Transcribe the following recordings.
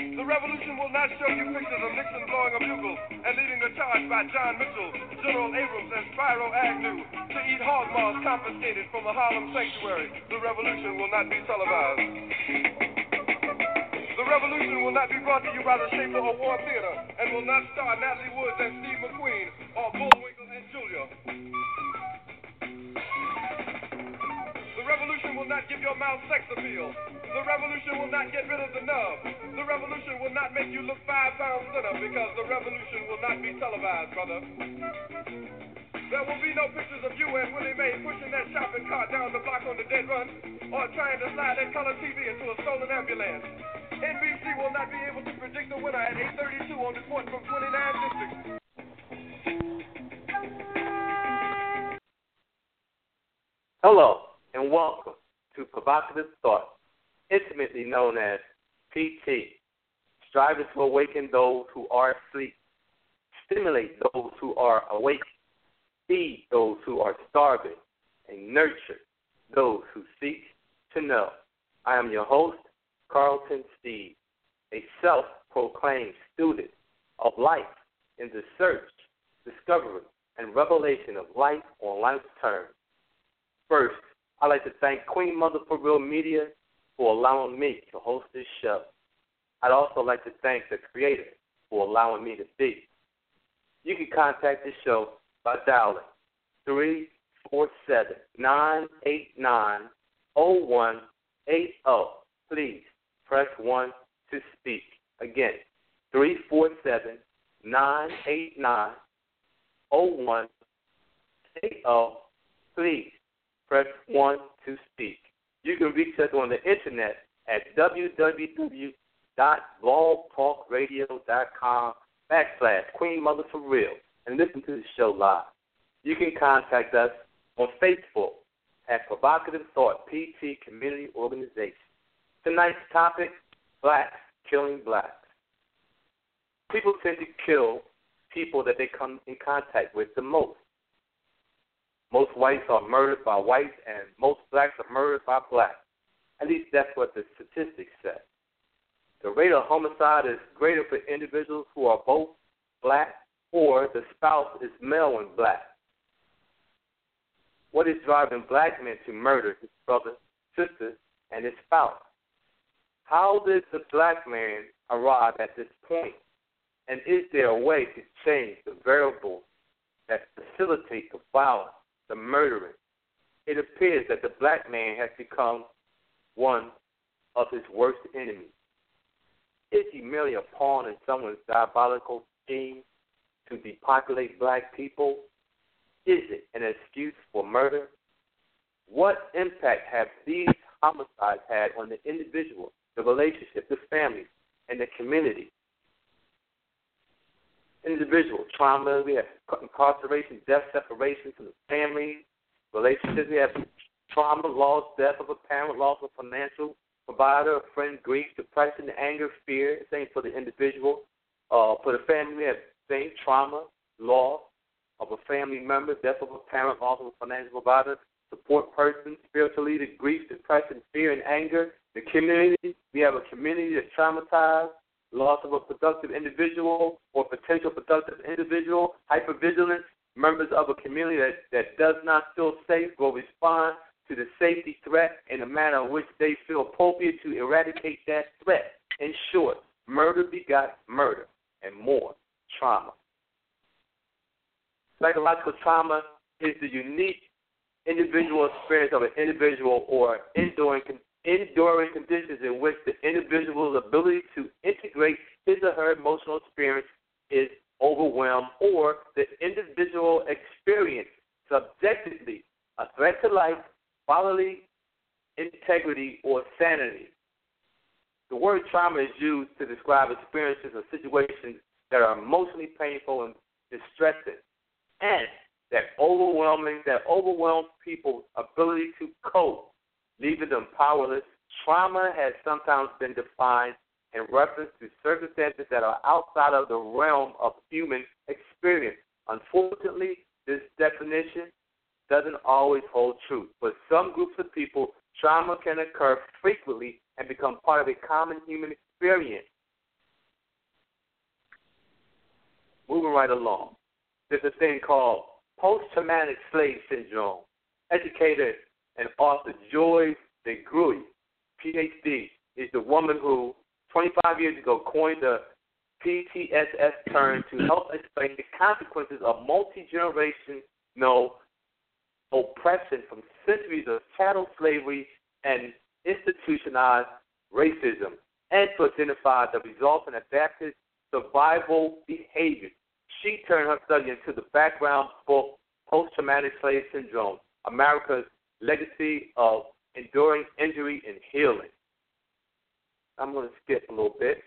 The revolution will not show you pictures of Nixon blowing a bugle and leading a charge by John Mitchell, General Abrams, and Spiro Agnew to eat hog maws confiscated from a Harlem sanctuary. The revolution will not be televised. The revolution will not be brought to you by the Schaefer Award Theater and will not star Natalie Woods and Steve McQueen or Bullwinkle and Julia. The revolution will not give your mouth sex appeal. The revolution will not get rid of the nub. The revolution will not make you look five pounds thinner because the revolution will not be televised, brother. There will be no pictures of you and Willie Mae pushing that shopping cart down the block on the dead run or trying to slide that color TV into a stolen ambulance. NBC will not be able to predict the winner at 8:32 on report from 29 districts. Hello and welcome to Provocative Thought intimately known as PT, striving to awaken those who are asleep, stimulate those who are awake, feed those who are starving, and nurture those who seek to know. I am your host, Carlton Steed, a self proclaimed student of life in the search, discovery, and revelation of life on life's terms. First, I'd like to thank Queen Mother for Real Media for allowing me to host this show. I'd also like to thank the creator for allowing me to be. You can contact the show by dialing 347 989 0180. Please press 1 to speak. Again, 347 989 0180. Please press 1 to speak. You can reach us on the internet at www.blogtalkradio.com backslash Queen Mother for Real and listen to the show live. You can contact us on Facebook at Provocative Thought PT Community Organization. Tonight's topic, blacks killing blacks. People tend to kill people that they come in contact with the most. Most whites are murdered by whites, and most blacks are murdered by blacks. At least that's what the statistics say. The rate of homicide is greater for individuals who are both black or the spouse is male and black. What is driving black men to murder his brother, sister, and his spouse? How did the black man arrive at this point? And is there a way to change the variables that facilitate the violence the murdering, it appears that the black man has become one of his worst enemies. Is he merely a pawn in someone's diabolical scheme to depopulate black people? Is it an excuse for murder? What impact have these homicides had on the individual, the relationship, the family, and the community? Individual trauma. We have incarceration, death, separation from the family, relationships. We have trauma, loss, death of a parent, loss of a financial provider, a friend, grief, depression, anger, fear. Same for the individual. Uh, for the family, we have same trauma, loss of a family member, death of a parent, loss of a financial provider, support person, spiritual leader, grief, depression, fear, and anger. The community, we have a community that's traumatized loss of a productive individual or potential productive individual, hypervigilance, members of a community that, that does not feel safe will respond to the safety threat in a manner in which they feel appropriate to eradicate that threat. In short, murder begot murder and more trauma. Psychological trauma is the unique individual experience of an individual or enduring enduring conditions in which the individual's ability to integrate his or her emotional experience is overwhelmed, or the individual experience subjectively a threat to life, bodily integrity, or sanity. The word trauma is used to describe experiences or situations that are emotionally painful and distressing. and that overwhelming that overwhelms people's ability to cope, leaving them powerless. Trauma has sometimes been defined in reference to circumstances that are outside of the realm of human experience. Unfortunately, this definition doesn't always hold true. For some groups of people, trauma can occur frequently and become part of a common human experience. Moving right along, there's a thing called post traumatic slave syndrome. Educator and author Joy DeGruy, PhD, is the woman who 25 years ago coined the PTSS term to help explain the consequences of multi generational oppression from centuries of chattel slavery and institutionalized racism, and to identify the resulting adaptive survival behaviors. She turned her study into the background book Post Traumatic Slave Syndrome America's Legacy of Enduring Injury and Healing. I'm going to skip a little bit.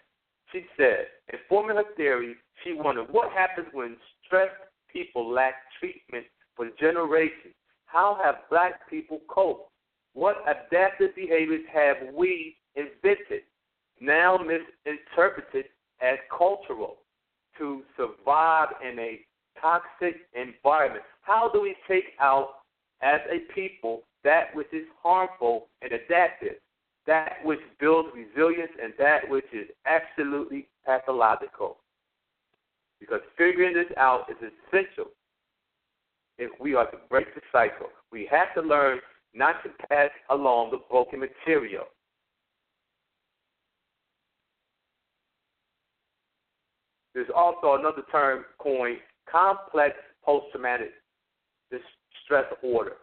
She said, in her theory, she wondered what happens when stressed people lack treatment for generations. How have black people coped? What adaptive behaviors have we invented, now misinterpreted as cultural, to survive in a toxic environment? How do we take out, as a people, that which is harmful and adaptive? that which builds resilience and that which is absolutely pathological. Because figuring this out is essential if we are to break the cycle. We have to learn not to pass along the broken material. There's also another term coined complex post traumatic stress order,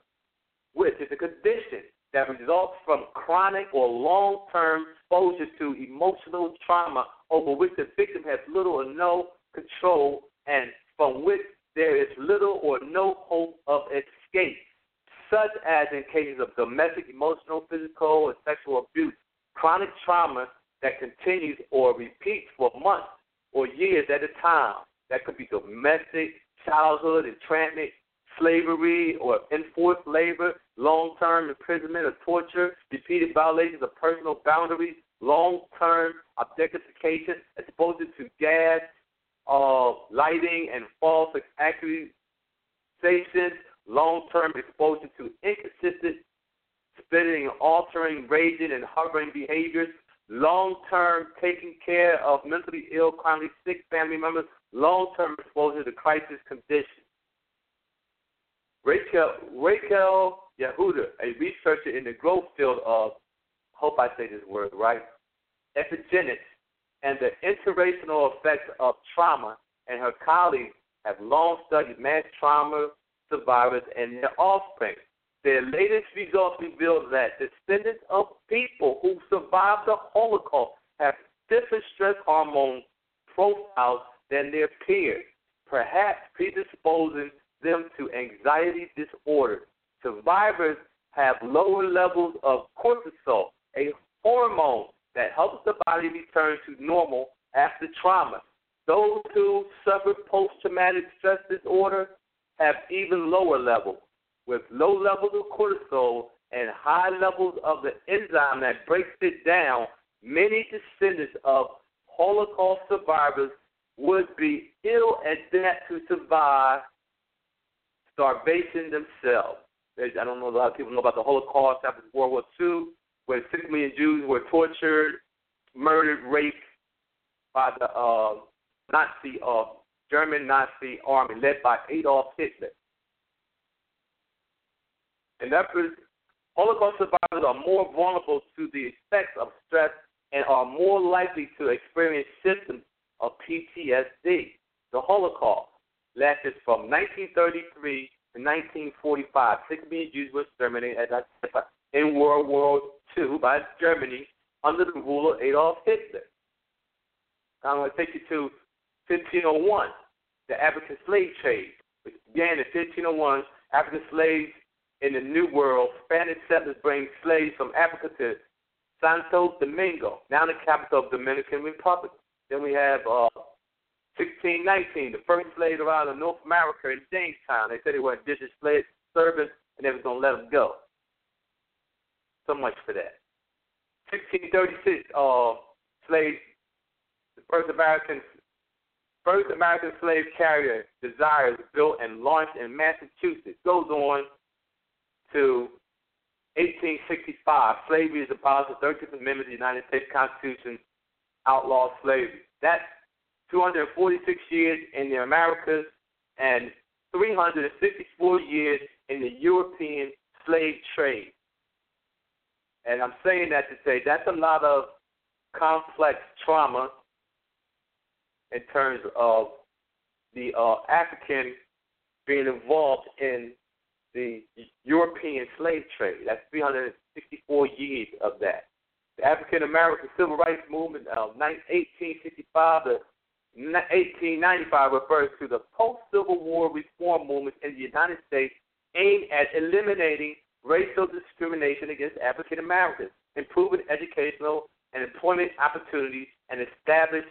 which is a condition that results from chronic or long term exposure to emotional trauma over which the victim has little or no control and from which there is little or no hope of escape, such as in cases of domestic, emotional, physical, and sexual abuse. Chronic trauma that continues or repeats for months or years at a time. That could be domestic, childhood, entrapment, slavery or enforced labor, long term imprisonment or torture, repeated violations of personal boundaries, long term objectification, exposure to gas, uh, lighting, and false accusations, long term exposure to inconsistent spitting, altering, raging, and hovering behaviors, long term taking care of mentally ill, chronically sick family members, long term exposure to crisis conditions. Rachel, Rachel Yehuda, a researcher in the growth field of, hope I say this word right, epigenetics and the interracial effects of trauma, and her colleagues have long studied mass trauma survivors and their offspring. Their latest results reveal that descendants of people who survived the Holocaust have different stress hormone profiles than their peers, perhaps predisposing them to anxiety disorders. Survivors have lower levels of cortisol, a hormone that helps the body return to normal after trauma. Those who suffer post traumatic stress disorder have even lower levels, with low levels of cortisol and high levels of the enzyme that breaks it down. Many descendants of Holocaust survivors would be ill adapted to survive starvation themselves. I don't know a lot of people know about the Holocaust after World War II, where six million Jews were tortured, murdered, raped by the uh, Nazi, uh, German Nazi army led by Adolf Hitler. And that is, Holocaust survivors are more vulnerable to the effects of stress and are more likely to experience symptoms of PTSD. The Holocaust lasted from 1933 to 1945. Six million Jews were exterminated as I in World War II by Germany under the rule of Adolf Hitler. I'm going to take you to 1501, the African slave trade, which began in 1501. African slaves in the New World, Spanish settlers bring slaves from Africa to Santo Domingo, now the capital of Dominican Republic. Then we have uh, 1619, the first slaves arrived in North America in Jamestown. They said they were indigenous slaves, servants, and they was going to let them go. So much for that. 1636, uh, slaves, the first American first American slave carrier, Desires, built and launched in Massachusetts. Goes on to 1865. Slavery is abolished. The 13th Amendment of the United States Constitution outlaws slavery. That's 246 years in the Americas and 364 years in the European slave trade. And I'm saying that to say that's a lot of complex trauma in terms of the uh, African being involved in the European slave trade. That's 364 years of that. The African American Civil Rights Movement of 1865 to 1895 refers to the post Civil War reform movement in the United States aimed at eliminating racial discrimination against African Americans, improving educational and employment opportunities, and establish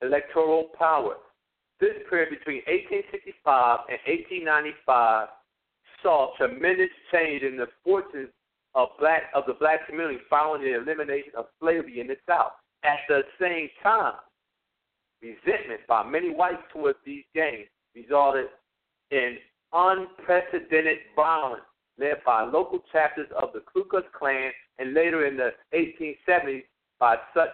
electoral power. This period between 1865 and 1895 saw tremendous change in the fortunes of black of the black community following the elimination of slavery in the South. At the same time, resentment by many whites towards these gains resulted in unprecedented violence led by local chapters of the Ku Klux Klan and later in the 1870s by such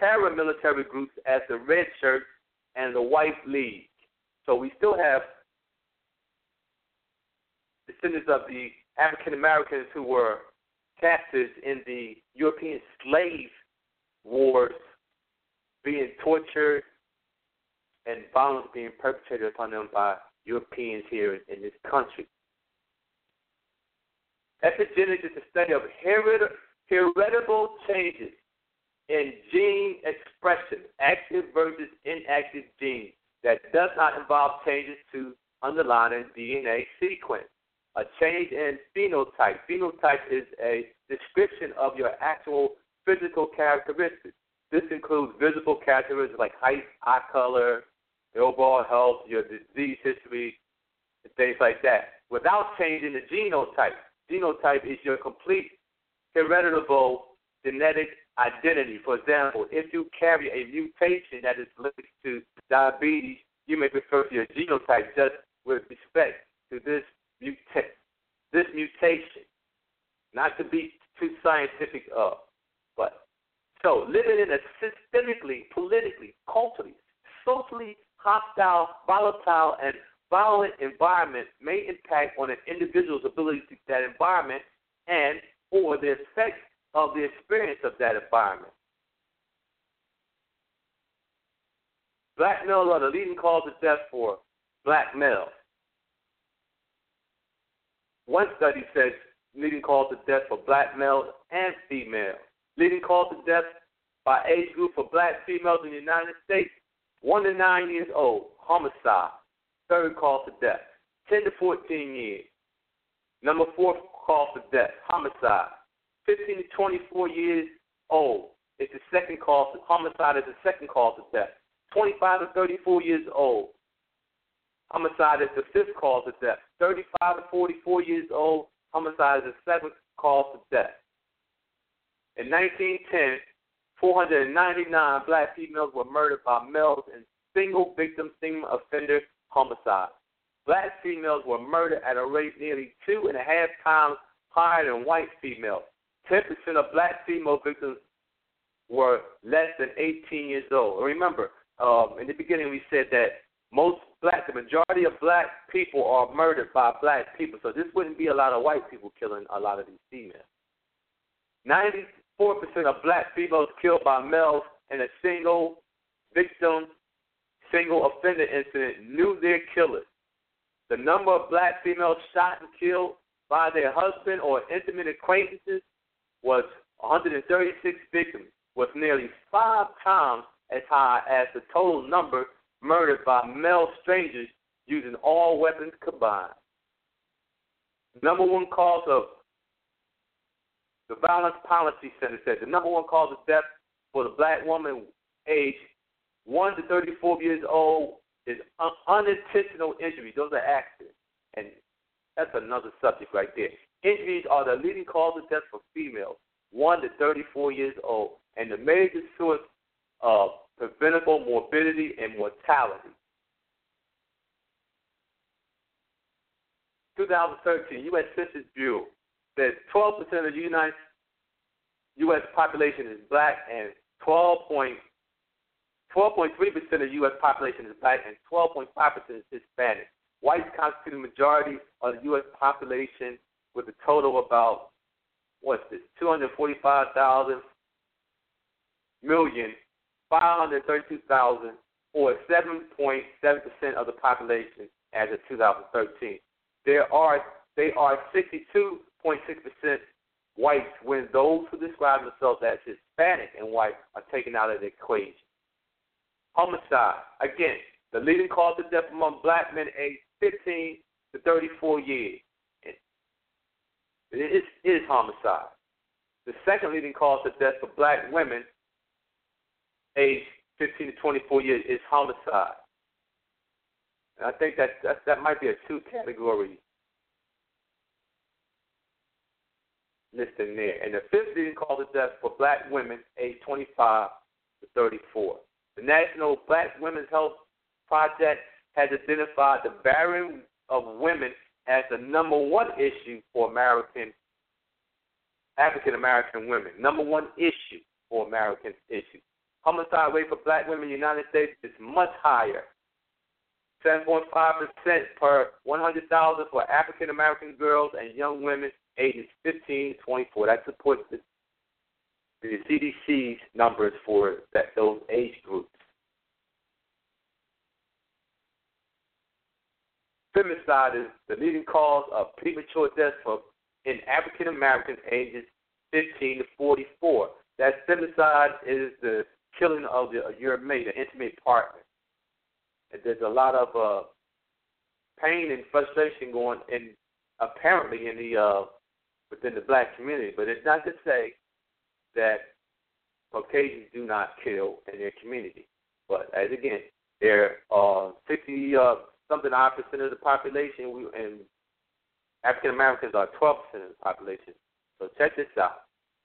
paramilitary groups as the Red Shirt and the White League. So we still have descendants of the African Americans who were captives in the European slave wars being tortured and violence being perpetrated upon them by Europeans here in this country. Epigenetics is the study of heritable changes in gene expression, active versus inactive genes, that does not involve changes to underlying DNA sequence. A change in phenotype. Phenotype is a description of your actual physical characteristics. This includes visible characteristics like height, eye color, your overall health, your disease history, and things like that, without changing the genotype. Genotype is your complete heritable genetic identity. For example, if you carry a mutation that is linked to diabetes, you may refer to your genotype just with respect to this muta- this mutation. Not to be too scientific of, but so living in a systemically, politically, culturally, socially hostile, volatile, and violent environment may impact on an individual's ability to that environment and or the effects of the experience of that environment. Black males are the leading cause of death for black males. One study says leading cause of death for black males and females. Leading cause of death by age group for black females in the United States 1 to 9 years old, homicide. Third cause of death. 10 to 14 years. Number four cause of death, homicide. 15 to 24 years old is the second cause. Of, homicide is the second cause of death. 25 to 34 years old. Homicide is the fifth cause of death. 35 to 44 years old. Homicide is the seventh cause of death. In 1910, 499 black females were murdered by males in single victim, single offender homicide. Black females were murdered at a rate nearly two and a half times higher than white females. 10% of black female victims were less than 18 years old. remember, um, in the beginning we said that most black, the majority of black people are murdered by black people. So this wouldn't be a lot of white people killing a lot of these females. 90 4% of black females killed by males in a single victim, single offender incident knew their killers. The number of black females shot and killed by their husband or intimate acquaintances was 136 victims, was nearly five times as high as the total number murdered by male strangers using all weapons combined. Number one cause of the Violence Policy Center said the number one cause of death for the black woman aged 1 to 34 years old is un- unintentional injury. Those are accidents. And that's another subject right there. Injuries are the leading cause of death for females, 1 to 34 years old, and the major source of preventable morbidity and mortality. 2013, U.S. Census Bureau says 12% of the United U.S. population is black and 12.12.3% of the U.S. population is black and 12.5% is Hispanic. Whites constitute the majority of the U.S. population with a total of about, what's this, 245,000 million, 532,000, or 7.7% of the population as of 2013. There are they are 62.6% whites when those who describe themselves as Hispanic and white are taken out of the equation. Homicide. Again, the leading cause of death among black men aged 15 to 34 years. It is, it is homicide. The second leading cause of death for black women aged 15 to 24 years is homicide. And I think that, that that might be a two category listing there. And the fifth leading cause of death for black women aged 25 to 34. The National Black Women's Health Project has identified the barring of women as the number one issue for American African American women. Number one issue for American issues. Homicide rate for black women in the United States is much higher. 7.5% per 100,000 for African American girls and young women ages 15 to 24. That supports the, the CDC's numbers for that those age groups. Femicide is the leading cause of premature death for in African Americans ages 15 to 44. That femicide is the killing of the, your mate, an intimate partner. There's a lot of uh, pain and frustration going in apparently in the uh, within the black community. But it's not to say that Caucasians do not kill in their community. But as again, there are 60 uh, something odd percent of the population, we, and African Americans are 12 percent of the population. So check this out: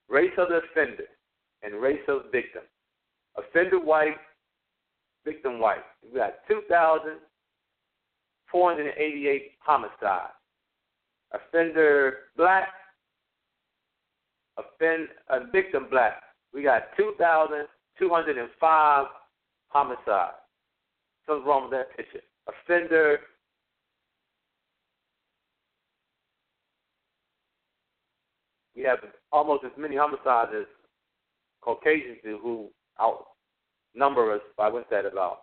race of the offender and race of victim. Offender white, victim white. We got 2,488 homicides. Offender black, offend a victim black. We got 2,205 homicides. Something's wrong with that picture. Offender we have almost as many homicides as Caucasians do who outnumber us by what's that about?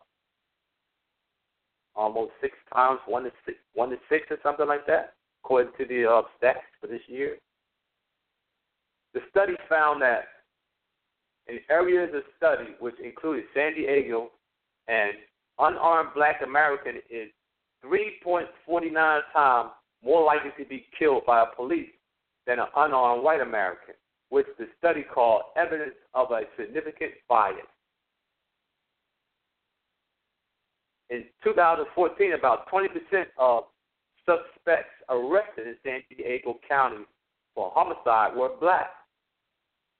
Almost six times, one to six, one to six or something like that, according to the uh, stats for this year. The study found that in areas of study, which included San Diego and unarmed black American is 3.49 times more likely to be killed by a police than an unarmed white American, which the study called evidence of a significant bias. In 2014, about 20% of suspects arrested in San Diego County for homicide were black.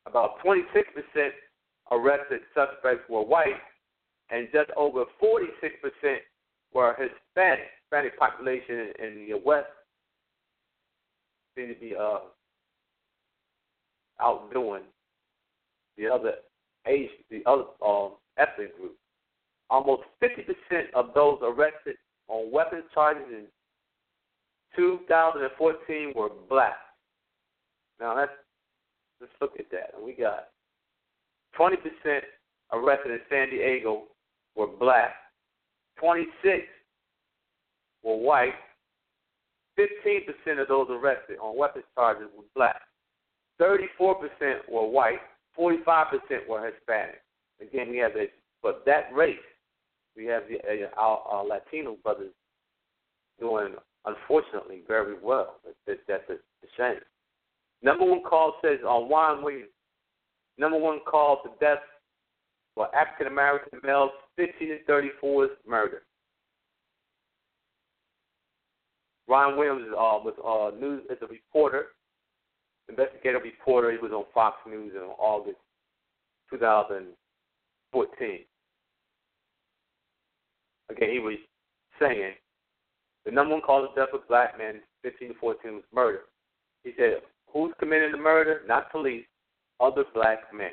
About 26% arrested suspects were white, and just over 46% were Hispanic. Hispanic population in the West seem to be uh, outdoing the other age, the other um, ethnic groups. Almost 50% of those arrested on weapons charges in 2014 were black. Now let's let's look at that. We got 20% arrested in San Diego were black. 26 were white. 15% of those arrested on weapons charges were black. 34% were white. 45% were Hispanic. Again, we have a, but that race, we have the, uh, our, our Latino brothers doing, unfortunately, very well. That, that's a, a shame. Number one call says on Juan Williams. Number one call to death for African American males 15 to 34 is murder. Juan Williams is, uh, was uh, news as a reporter, investigative reporter. He was on Fox News in August 2014. Again, he was saying the number one cause of death of black men 15 to 14 was murder. He said, Who's committing the murder? Not police, other black men.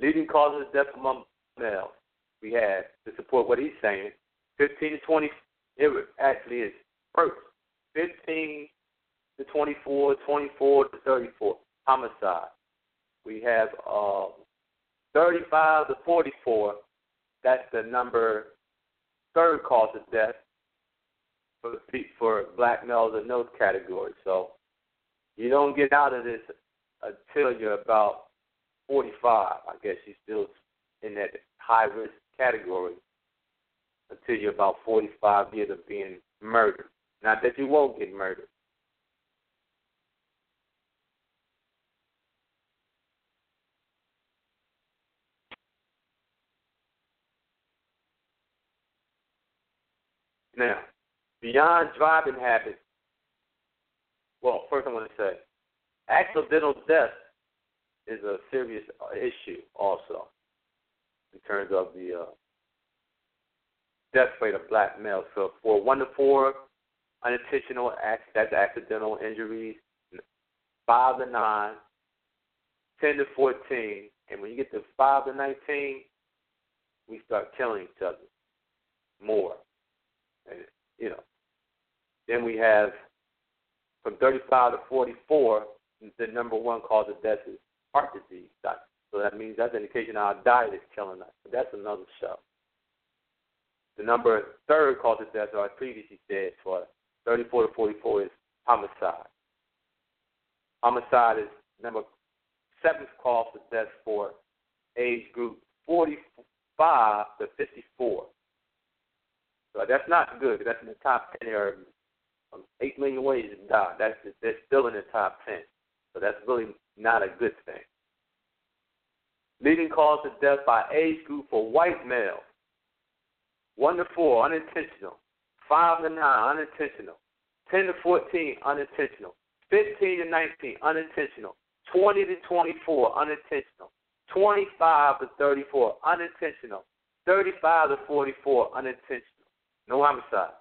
Leading causes of death among males. We have to support what he's saying. 15 to 20, it actually is first. 15 to 24, 24 to 34, homicide. We have uh, 35 to 44, that's the number third cause of death for for black males in those categories. So you don't get out of this until you're about 45. I guess you're still in that high risk category until you're about 45 years of being murdered. Not that you won't get murdered. Now, beyond driving habits, well, first I want to say, accidental death is a serious issue also in terms of the uh, death rate of black males. So for one to four unintentional acts, that's accidental injuries, five to nine, ten to fourteen, and when you get to five to nineteen, we start killing each other more. You know, then we have from 35 to 44, the number one cause of death is heart disease. So that means that's an indication our diet is killing us. But that's another show. The number third cause of death, as I previously said, for 34 to 44 is homicide. Homicide is number seventh cause of death for age group 45 to 54. So that's not good. That's in the top 10 or um, 8 million ways to die. That's, that's still in the top 10. So that's really not a good thing. Leading cause of death by age group for white males 1 to 4, unintentional. 5 to 9, unintentional. 10 to 14, unintentional. 15 to 19, unintentional. 20 to 24, unintentional. 25 to 34, unintentional. 35 to 44, unintentional. No homicide.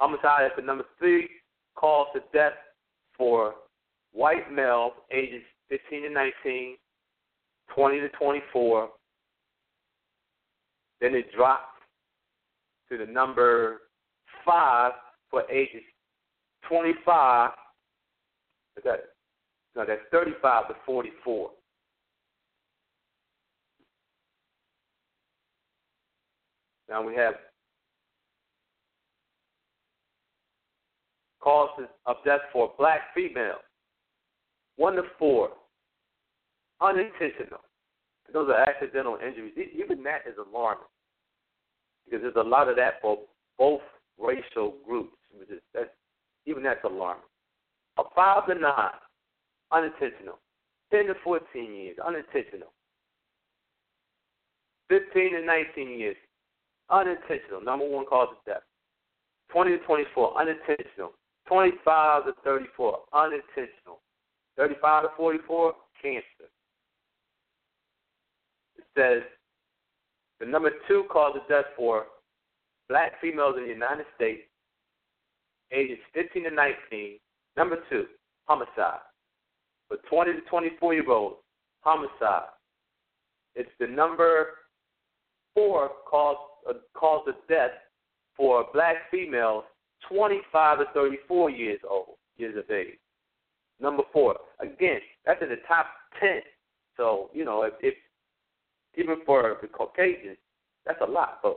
Homicide is the number three cause of death for white males ages 15 to 19, 20 to 24. Then it drops to the number five for ages 25. That, no, that's 35 to 44. Now we have causes of death for black females. One to four, unintentional. Those are accidental injuries. Even that is alarming because there's a lot of that for both racial groups. That's, even that's alarming. A five to nine, unintentional. Ten to fourteen years, unintentional. Fifteen to nineteen years, unintentional. Number one cause of death. Twenty to twenty-four, unintentional. 25 to 34, unintentional. 35 to 44, cancer. It says the number two cause of death for black females in the United States, ages 15 to 19, number two, homicide. For 20 to 24 year olds, homicide. It's the number four cause, uh, cause of death for black females 25 to 34 years old, years of age. Number four, again, that's in the top 10. So, you know, if, if even for the Caucasians, that's a lot. But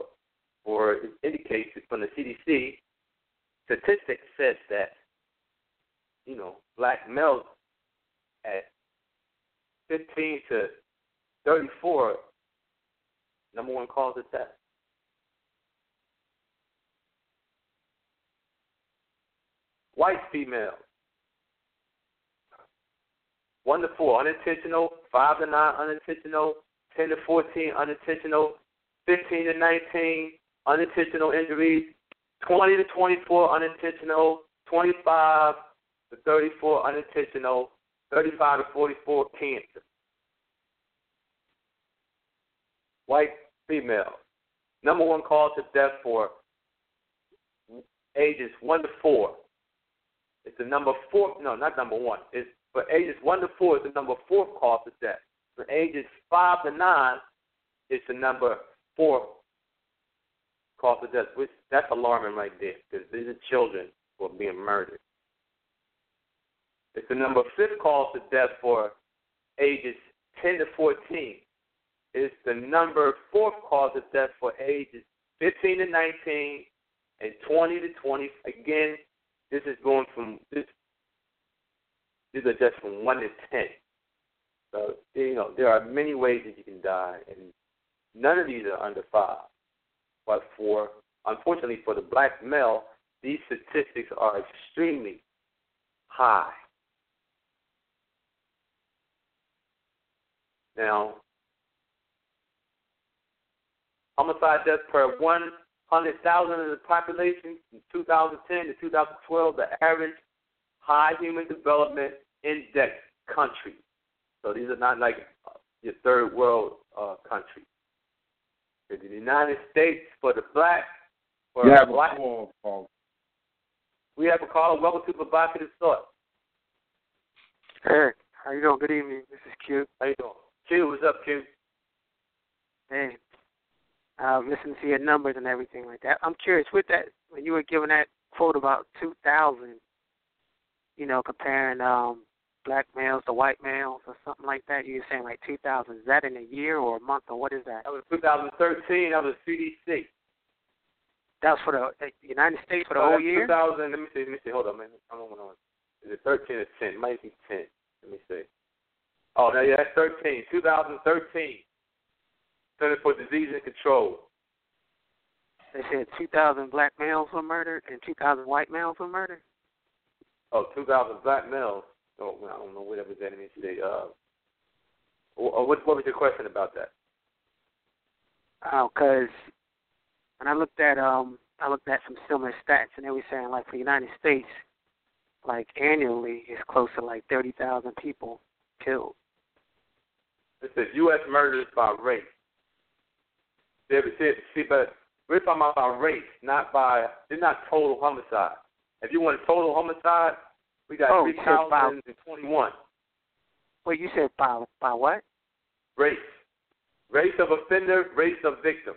for it indicates from the CDC, statistics says that, you know, black males at 15 to 34, number one cause of death. White females. 1 to 4 unintentional, 5 to 9 unintentional, 10 to 14 unintentional, 15 to 19 unintentional injuries, 20 to 24 unintentional, 25 to 34 unintentional, 35 to 44 cancer. White female. Number one cause of death for ages 1 to 4. It's the number four, no, not number one. It's for ages 1 to 4 is the number four cause of death. For ages 5 to 9, it's the number four cause of death. Which, that's alarming right there because these are children who are being murdered. It's the number fifth cause of death for ages 10 to 14. It's the number fourth cause of death for ages 15 to 19 and 20 to 20. Again, this is going from this. These are just from one to ten. So you know there are many ways that you can die, and none of these are under five. But for unfortunately for the black male, these statistics are extremely high. Now, homicide deaths per 100,000 of the population from 2010 to 2012, the average high human development index country. So these are not like your third world uh, countries. In the United States, for the black, for you have black, a call, Paul. we have a call. Welcome to Provocative Thought. Hey, how you doing? Good evening. This is Q. How you doing? Q, what's up, Q? Hey, uh, listen to your numbers and everything like that. I'm curious with that when you were giving that quote about 2000, you know, comparing um black males to white males or something like that. You were saying like 2000. Is that in a year or a month or what is that? That was 2013. That was CDC. That was for the uh, United States for the whole year. 2000. Let me see. Let me see. Hold on, man. I don't know. Is it 13 or 10? It might be 10. Let me see. Oh, no, yeah, that's 13. 2013. Center for Disease and Control. They said 2,000 black males were murdered and 2,000 white males were murdered. Oh, 2,000 black males. Oh, well, I don't know what was that in today. Uh, what, what was your question about that? Oh, because when I looked at um, I looked at some similar stats, and they were saying like for the United States, like annually, it's close to like thirty thousand people killed. It says U.S. murders by race. See, see, see, but we're talking about race, not by. They're not total homicide. If you want total homicide, we got Oh, three you said by- thousand and twenty-one. Wait, you said by by what? Race, race of offender, race of victim.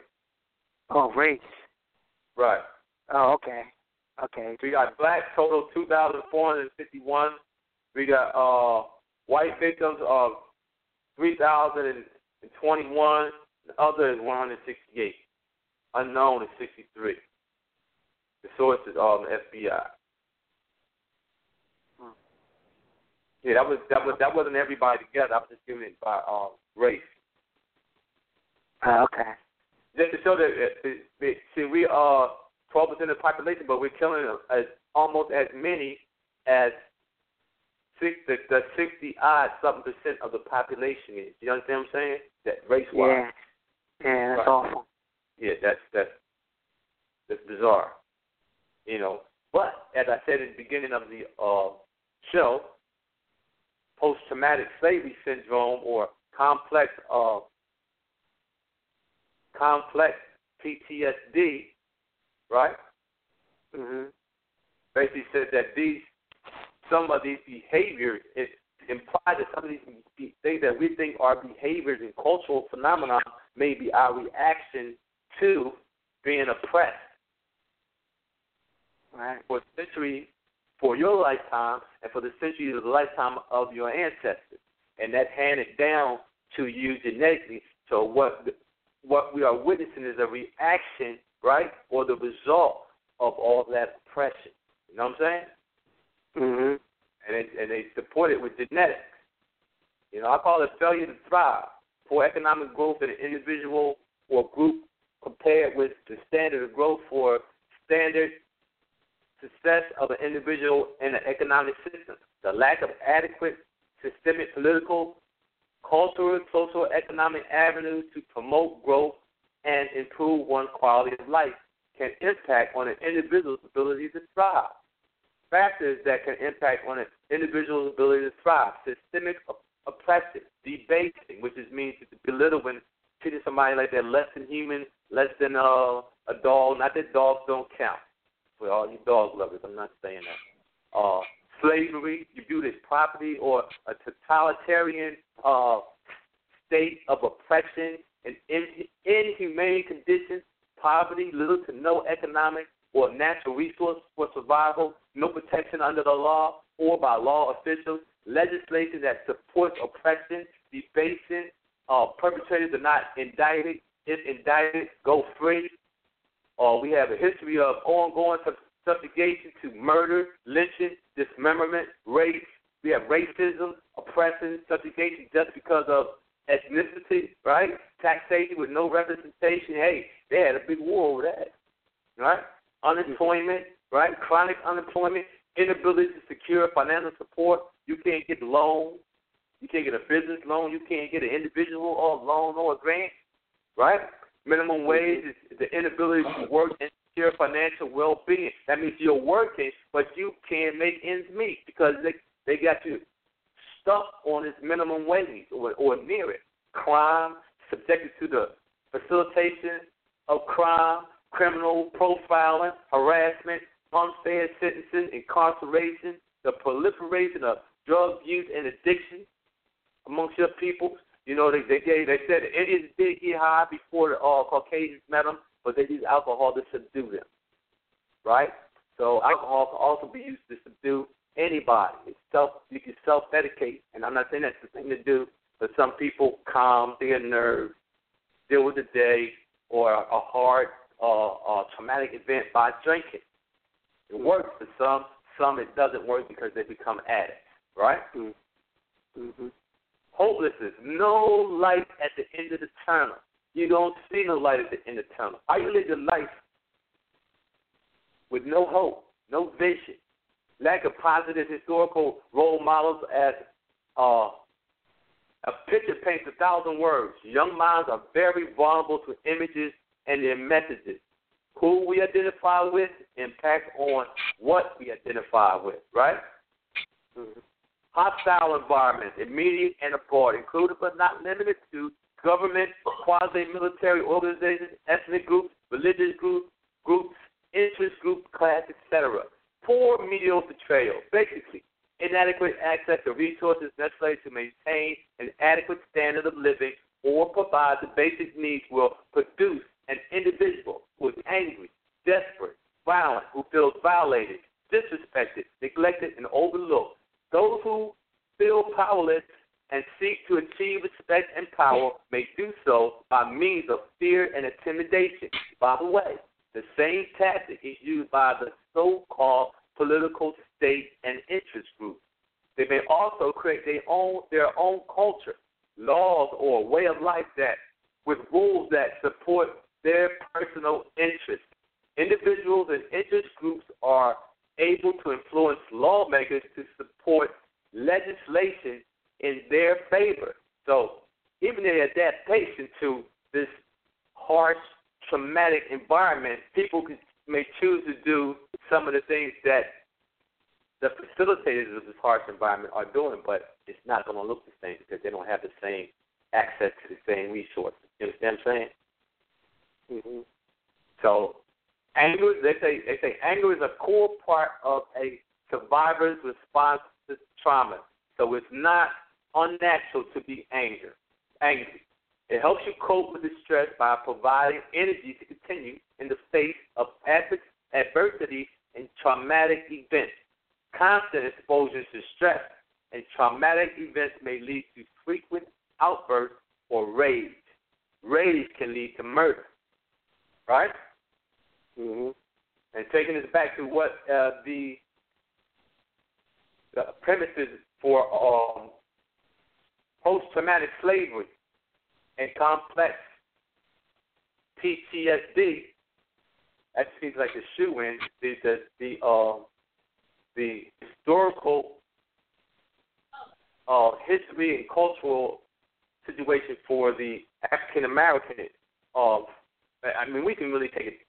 Oh, race. Right. Oh, okay, okay. We got black total two thousand four hundred fifty-one. We got uh white victims of three thousand and twenty-one. The other is one hundred sixty-eight. Unknown is sixty-three. The source is um FBI. Hmm. Yeah, that was that was that wasn't everybody together. I was just giving it by uh, race. Uh, okay. Just to show that, uh, see, we are twelve percent of the population, but we're killing as almost as many as six, the, the sixty odd something percent of the population is. You understand what I'm saying? That race wise. Yeah. Yeah, that's Right. awful. Yeah, that's that's that's bizarre. You know. But as I said at the beginning of the uh, show, post traumatic slavery syndrome or complex uh, complex PTSD, right? Mhm. Basically said that these some of these behaviors it implies that some of these things that we think are behaviors and cultural phenomena may be our reaction to being oppressed Right. for century for your lifetime and for the century of the lifetime of your ancestors. And that's handed down to you genetically. So what what we are witnessing is a reaction, right, or the result of all that oppression. You know what I'm saying? Mhm. And it, and they support it with genetics. You know, I call it failure to thrive. Poor economic growth in an individual or group compared with the standard of growth for standard success of an individual in an economic system. The lack of adequate systemic political, cultural, social, economic avenues to promote growth and improve one's quality of life can impact on an individual's ability to thrive. Factors that can impact on an individual's ability to thrive. Systemic oppression, debasing, which is means to belittle when treating somebody like they're less than human, less than uh, a dog. Not that dogs don't count. For all you dog lovers, I'm not saying that. Uh, slavery, you view this property, or a totalitarian uh, state of oppression and in, inhumane conditions, poverty, little to no economic or natural resource for survival, no protection under the law or by law officials, legislation that supports oppression, debasing, uh, perpetrators are not indicted. If indicted, go free. Uh, we have a history of ongoing subjugation to murder, lynching, dismemberment, rape. We have racism, oppression, subjugation just because of ethnicity, right? Taxation with no representation. Hey, they had a big war over that, right? Unemployment, right? Chronic unemployment, inability to secure financial support. You can't get loans. You can't get a business loan. You can't get an individual or loan or a grant, right? Minimum mm-hmm. wage is the inability to work and secure financial well-being. That means you're working, but you can't make ends meet because they they got you stuck on this minimum wage or, or near it. Crime, subjected to the facilitation of crime, criminal profiling, harassment, unfair sentences, incarceration, the proliferation of drug use and addiction amongst your people. You know, they they gave, they said the Indians did get high before the uh, Caucasians met them, but they used alcohol to subdue them. Right? So alcohol can also be used to subdue anybody. It's self you can self medicate, and I'm not saying that's the thing to do, but some people calm their nerves, deal with the day or a hard uh, uh, traumatic event by drinking. It works for some. Some it doesn't work because they become addicts. Right? Mm-hmm. mm-hmm. Hopelessness, no light at the end of the tunnel. You don't see no light at the end of the tunnel. Are you living life with no hope, no vision, lack of positive historical role models as uh, a picture paints a thousand words. Young minds are very vulnerable to images and their messages. Who we identify with impacts on what we identify with, right? Mm-hmm. Hostile environments, immediate and abroad, included but not limited to government, quasi-military organizations, ethnic groups, religious groups, groups, interest groups, class, etc poor medial portrayal. Basically, inadequate access to resources necessary to maintain an adequate standard of living or provide the basic needs will produce an individual who is angry, desperate, violent, who feels violated, disrespected, neglected, and overlooked. Those who feel powerless and seek to achieve respect and power may do so by means of fear and intimidation. By the way, the same tactic is used by the so-called political state and interest groups. They may also create their own their own culture, laws, or way of life that with rules that support their personal interests. Individuals and interest groups are able to influence lawmakers to support legislation in their favor. So even in adaptation to this harsh traumatic environment, people may choose to do some of the things that the facilitators of this harsh environment are doing, but it's not going to look the same because they don't have the same access to the same resources. You understand what I'm saying? Mm-hmm. So, anger. They say they say anger is a core part of a survivor's response to trauma. So it's not unnatural to be angry. Angry. It helps you cope with the stress by providing energy to continue in the face of adversity and traumatic events. Constant exposure to stress and traumatic events may lead to frequent outbursts or rage. Rage can lead to murder. Right? Mm-hmm. And taking this back to what uh, the the premises for um, post-traumatic slavery and complex PTSD, that seems like a shoe in. The the the uh, the historical uh, history and cultural situation for the African American. Of, I mean, we can really take it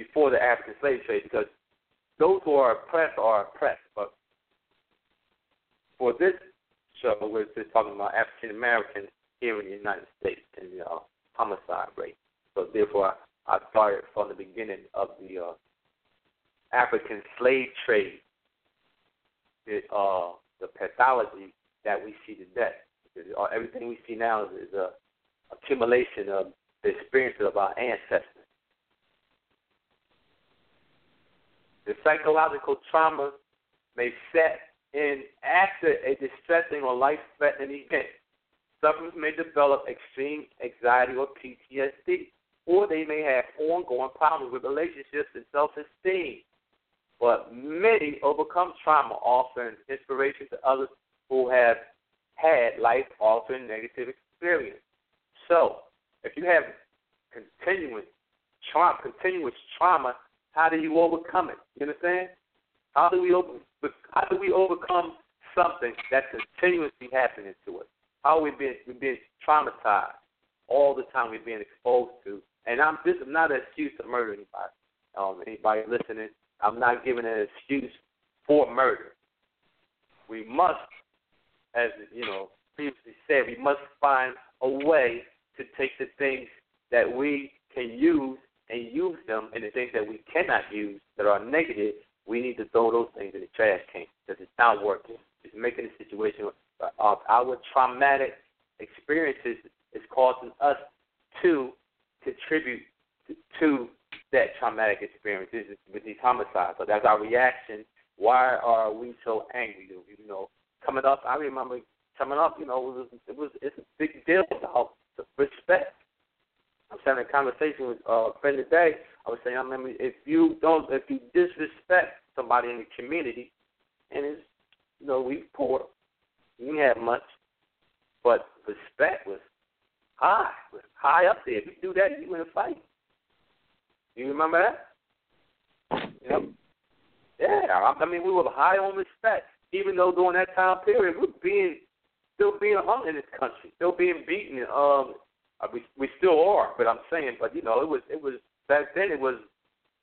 before the African slave trade because those who are oppressed are oppressed. But for this show, we're just talking about African Americans here in the United States and the uh, homicide rate. So therefore, I, started from the beginning of the uh, African slave trade, the, uh, the pathology that we see today. Uh, everything we see now is, is a accumulation of the experiences of our ancestors. The psychological trauma may set in after a distressing or life-threatening event. Sufferers may develop extreme anxiety or PTSD, or they may have ongoing problems with relationships and self-esteem. But many overcome trauma, offering inspiration to others who have had life-altering negative experience. So, if you have continuous continuous trauma, how do you overcome it? You understand? How do we over, how do we overcome something that's continuously happening to us? How are we being we being traumatized all the time? We're being exposed to, and I'm this is not an excuse to murder anybody. Um, anybody listening, I'm not giving an excuse for murder. We must, as you know, previously said, we must find a way to take the things that we can use and use them, and the things that we cannot use that are negative, we need to throw those things in the trash can because it's not working. It's making the situation uh, of our traumatic experiences is causing us to contribute to, to that traumatic experience with these homicides. So that's our reaction. Why are we so angry? You know, coming up, I remember coming up. You know, it was it was it's a big deal about respect. I was having a conversation with a friend today. I was saying, I remember if you don't, if you disrespect somebody in the community, and it's, you know, we poor, we have much, but respect was high, was high up there. If you do that, you win a fight. You remember that? Yep. Yeah, I mean, we were high on respect, even though during that time period, we we're being still being hung in this country, still being beaten. Um, uh, we we still are, but I'm saying, but you know, it was it was back then. It was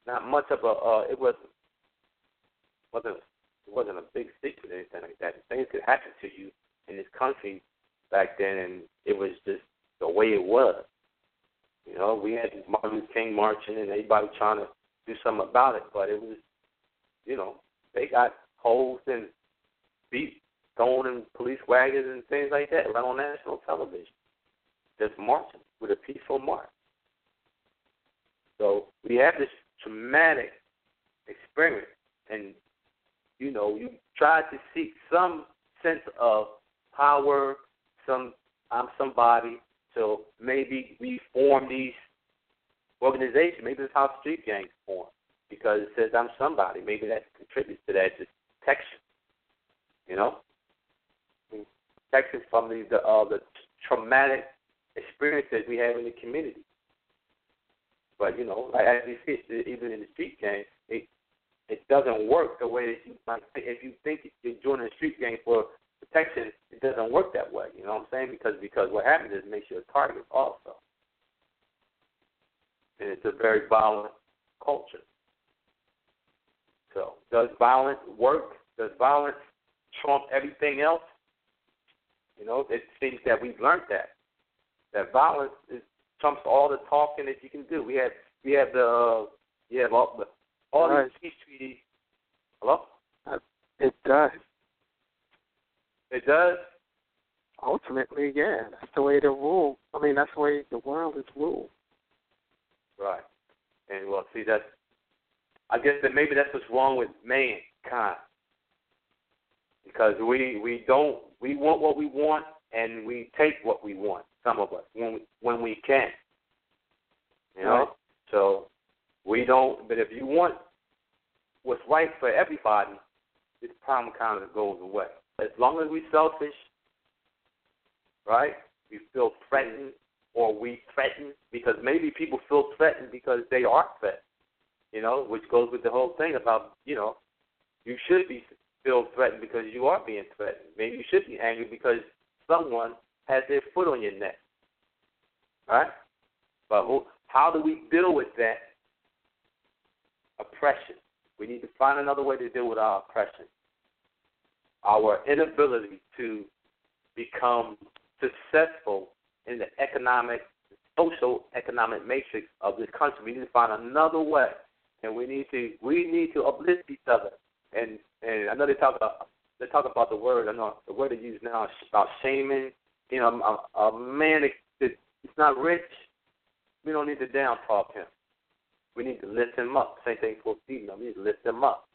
not much of a. Uh, it was wasn't it wasn't a big secret or anything like that. Things could happen to you in this country back then, and it was just the way it was. You know, we had Martin Luther King marching, and everybody trying to do something about it, but it was, you know, they got hosed and beat, thrown in police wagons and things like that right on national television, just marching with a peaceful march. So we have this traumatic experience, and you know, you try to seek some sense of power, some I'm somebody, so maybe we form these organizations. Maybe that's how street gangs form because it says I'm somebody. Maybe that contributes to that protection. You know, protection from the the, uh, the traumatic experiences we have in the community. But you know, like as we see, even in the street gang, it it doesn't work the way that you might. If you think you're joining a street gang for protection, it doesn't work that way. You know what I'm saying? Because because what happens is it makes you a target also, and it's a very violent culture. So does violence work? Does violence trump everything else? You know, it seems that we've learned that that violence is, trumps all the talking that you can do. We have we have the uh, have all the all right. these peace treaties. Hello. It does. It does. Ultimately, yeah, that's the way the rule. I mean, that's the way the world is ruled. Right. And well, see, that's. I guess that maybe that's what's wrong with mankind. Because we we don't we want what we want and we take what we want. Some of us when we when we can. You know. Right. So we don't. But if you want what's right for everybody, this problem kind of goes away as long as we selfish, right? We feel threatened or we threaten because maybe people feel threatened because they are threatened, you know, which goes with the whole thing about, you know, you should be feel threatened because you are being threatened. Maybe you should be angry because someone has their foot on your neck. Right? But how do we deal with that oppression? We need to find another way to deal with our oppression. Our inability to become successful in the economic, social economic matrix of this country. We need to find another way, and we need to we need to uplift each other. And and I know they talk about they talk about the word. I know the word they use now is about shaming. You know, a, a man that it's not rich. We don't need to down talk him. We need to lift him up. Same thing for female. We need to lift them up.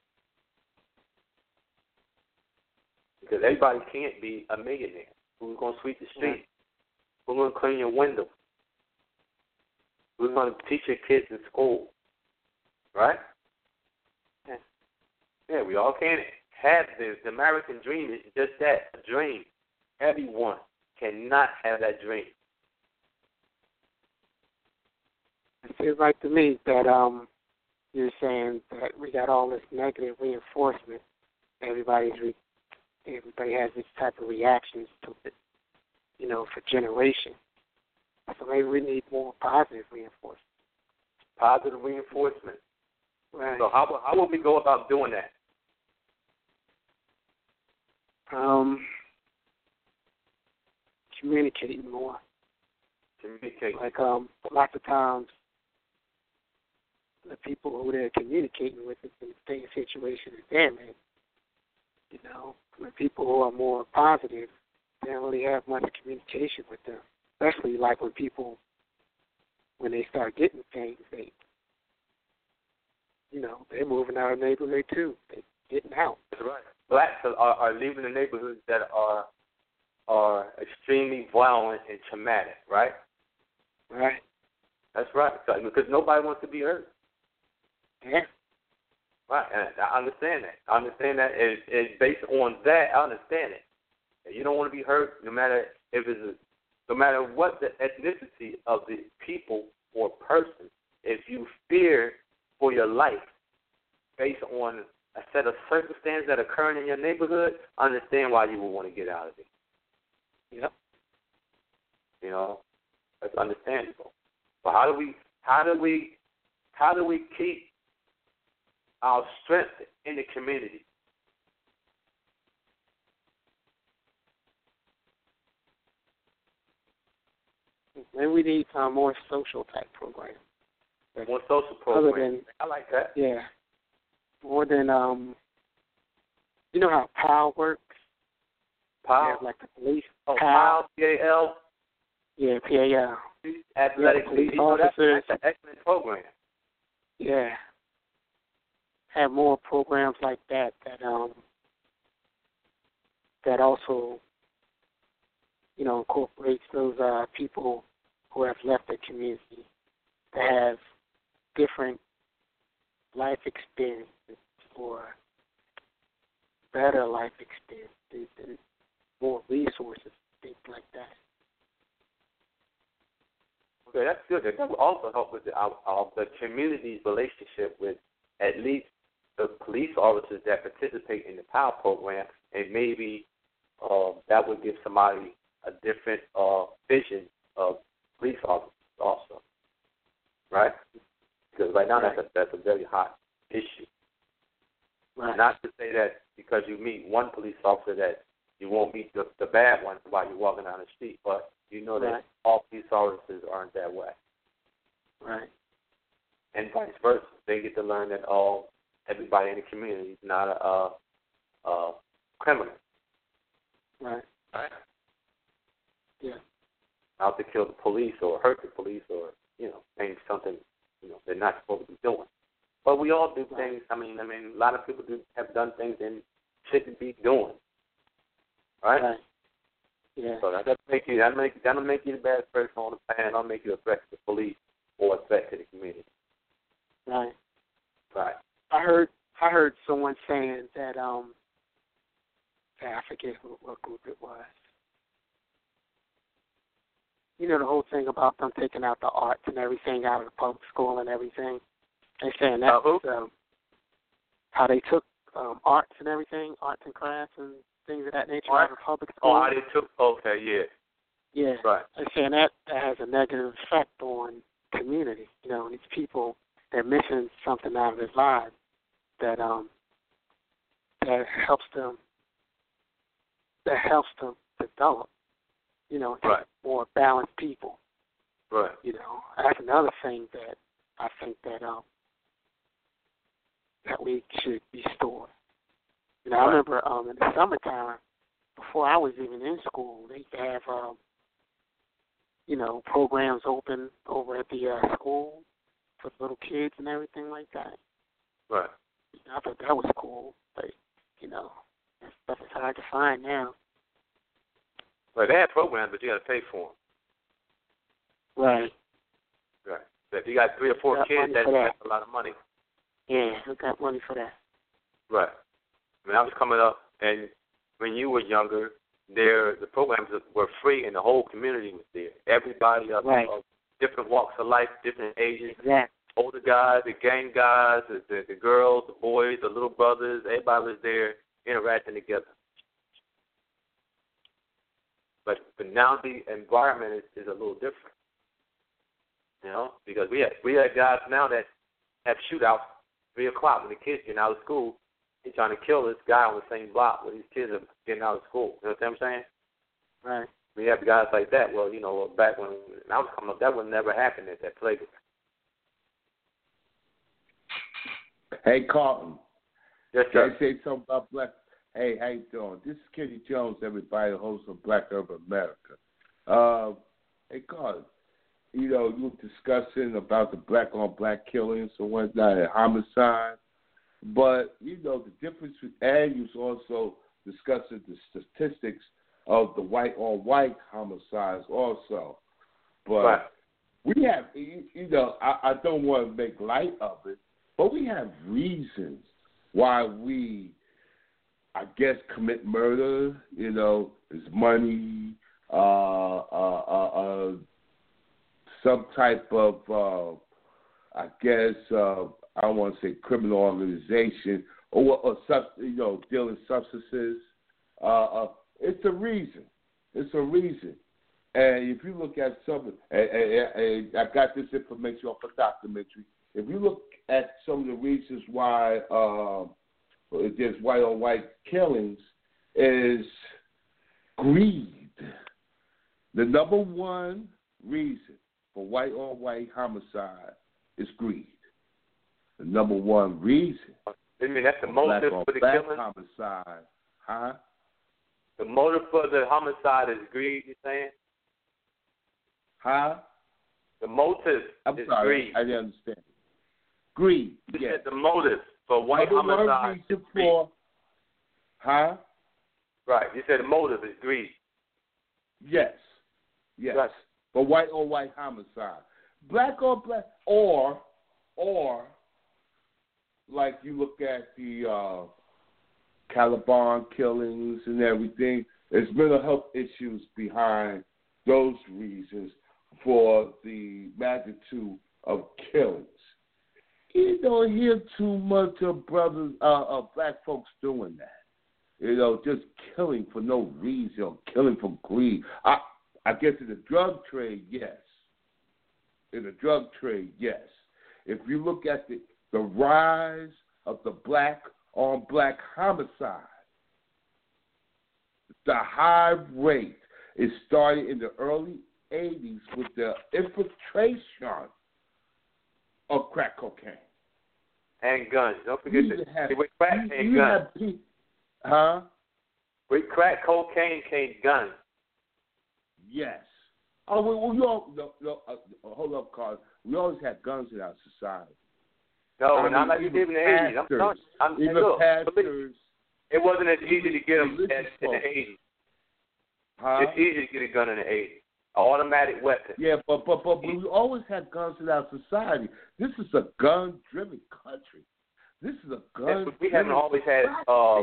Because everybody can't be a millionaire. Who's going to sweep the street? Who's going to clean your window? Who's going to teach your kids in school? Right? Yeah, yeah we all can't have this. The American dream is just that, a dream. Everyone cannot have that dream. It feels like to me that um you're saying that we got all this negative reinforcement. Everybody's re- everybody has this type of reactions to it, you know, for generations. So maybe we need more positive reinforcement. Positive reinforcement. Right. So how how would we go about doing that? Um, communicating more. Communicating. Like um, lots of times, the people who they're communicating with is in the same situation as them in. You know, with people who are more positive, they don't really have much communication with them. Especially like when people, when they start getting things, they, you know, they're moving out of the neighborhood too. They getting out. That's right. Blacks are, are leaving the neighborhoods that are are extremely violent and traumatic, right? Right. That's right. Because nobody wants to be hurt. Yeah. Right, and I understand that. I understand that. It's, based on that. I understand it. You don't want to be hurt, no matter if it's a, no matter what the ethnicity of the people or person. If you fear for your life based on a set of circumstances that are occurring in your neighborhood, I understand why you would want to get out of it. Yep. You know, that's understandable. But how do we how do we how do we keep our strength in the community? Maybe we need some more social type programs. More social programs. Other than, I like that. Yeah. More than um you know how PAL works? PAL? like the police. Oh, PAL. P-A-L? Yeah, P-A-L. Athletic police you know, officers. that's an excellent program. Yeah. Have more programs like that that um that also you know incorporates those uh people who have left the community that have different life experiences or better life experiences more resources, things like that. Okay, that's good. That will also help with the, our, our, the community's relationship with at least the police officers that participate in the PAL program, and maybe uh, that would give somebody a different uh, vision of police officers also, right? Because right now right. that's a that's a very hot issue. Right. Not to say that because you meet one police officer that you won't meet the, the bad one while you're walking down the street, but you know that right. all police officers aren't that way. Right. And vice versa. They get to learn that all everybody in the community is not a, a, a criminal. Right. Right. Yeah. Out to kill the police or hurt the police or, you know, maybe something, you know, they're not supposed to be doing. But we all do right. things. I mean, I mean, a lot of people do have done things and shouldn't be doing. Right. Right. Yeah. So that doesn't make you that make that'll make you the bad person on the planet. That'll make you a threat to the police or a threat to the community. Right. Right. I heard I heard someone saying that um I forget who, what group it was. You know the whole thing about them taking out the arts and everything out of the public school and everything. They're saying that Uh, um, how they took um, arts and everything, arts and crafts and things of that nature Art? out of public Oh, how they took. Okay, yeah, yeah. right. I'm saying that, that has a negative effect on community. You know, these people they're missing something out of their lives that um that helps them that helps them develop. You know, Right. more balanced people. Right. You know, that's another thing that I think that um that we should restore. You know, I remember um in the summertime, before I was even in school, they used to have um you know, programs open over at the uh, school for little kids and everything like that. Right. I thought that was cool, but you know, that stuff is hard to find now. Well, they have programs, but you got to pay for them. Right. Right. So if you got three or four Got kids, that's, that. a lot of money. Yeah, I got money for that. Right. When I was coming up, and when you were younger, there the programs were free, and the whole community was there. Everybody of, Right. of different walks of life, different ages, Exactly. older guys, the gang guys, the, the, the girls, the boys, the little brothers. Everybody was there interacting together. But but now the environment is, is a little different. You know, because we have we have guys now that have shootouts three o'clock when the kids getting out of school. He's trying to kill this guy on the same block when these kids are getting out of school. You know what I'm saying? Right. We have guys like that. Well, you know, back when I was coming up, that would never happen at that playground. Hey, Carlton. Yes, Can. I say something about Black? Hey, how you doing? This is Kenny Jones, everybody, host of Black Urban America. Uh, hey, Carlton, you know, you were discussing about the black on black killings and whatnot and homicide. But, you know, the difference, with, and you also discussing the statistics of the white on white homicides also. But Right. we have, you, you know, I, I don't want to make light of it, but we have reasons why we, I guess, commit murder. You know, is money, uh, uh, uh, uh, some type of, uh, I guess, uh, I don't want to say criminal organization or, or you know, dealing substances. Uh, uh, it's a reason. It's a reason. And if you look at some, and, and, and I got this information off a documentary. If you look at some of the reasons why uh, there's white on white killings, is greed. The number one reason for white on white homicide is greed. The number one reason I mean, that's the motive for the killing. homicide, huh? The motive for the homicide is greed. You saying? Huh? The motive I'm is sorry, greed. I didn't understand. Greed. You Yes. said the motive for white Number homicide. greed. for, huh? Right. You said the motive is greed. Yes. Yes. Right. For white or white homicide. Black or black or or like you look at the uh Columbine killings and everything, there's mental health issues behind those reasons for the magnitude of killings. You don't hear too much of brothers uh of black folks doing that. You know, just killing for no reason or killing for greed. I I guess in the drug trade, yes. In the drug trade, yes. If you look at the the rise of the black on black homicide, the high rate is started in the early 80s with the infiltration of crack cocaine. And guns. Don't forget You that. have- See, with crack you- came you guns. have huh? With crack cocaine came guns. Yes. Oh, we, we all no, no, uh, hold up, Carl. We always had guns in our society. No, I and not like even did in the eighties. I'm pastors, telling you. I'm, Even look, pastors, it wasn't as easy to get them as in the eighties. huh? It's easy to get a gun in the eighties. An automatic weapon. Yeah, but but but we always had guns in our society. This is a gun-driven country. This is a gun. And we haven't always had uh,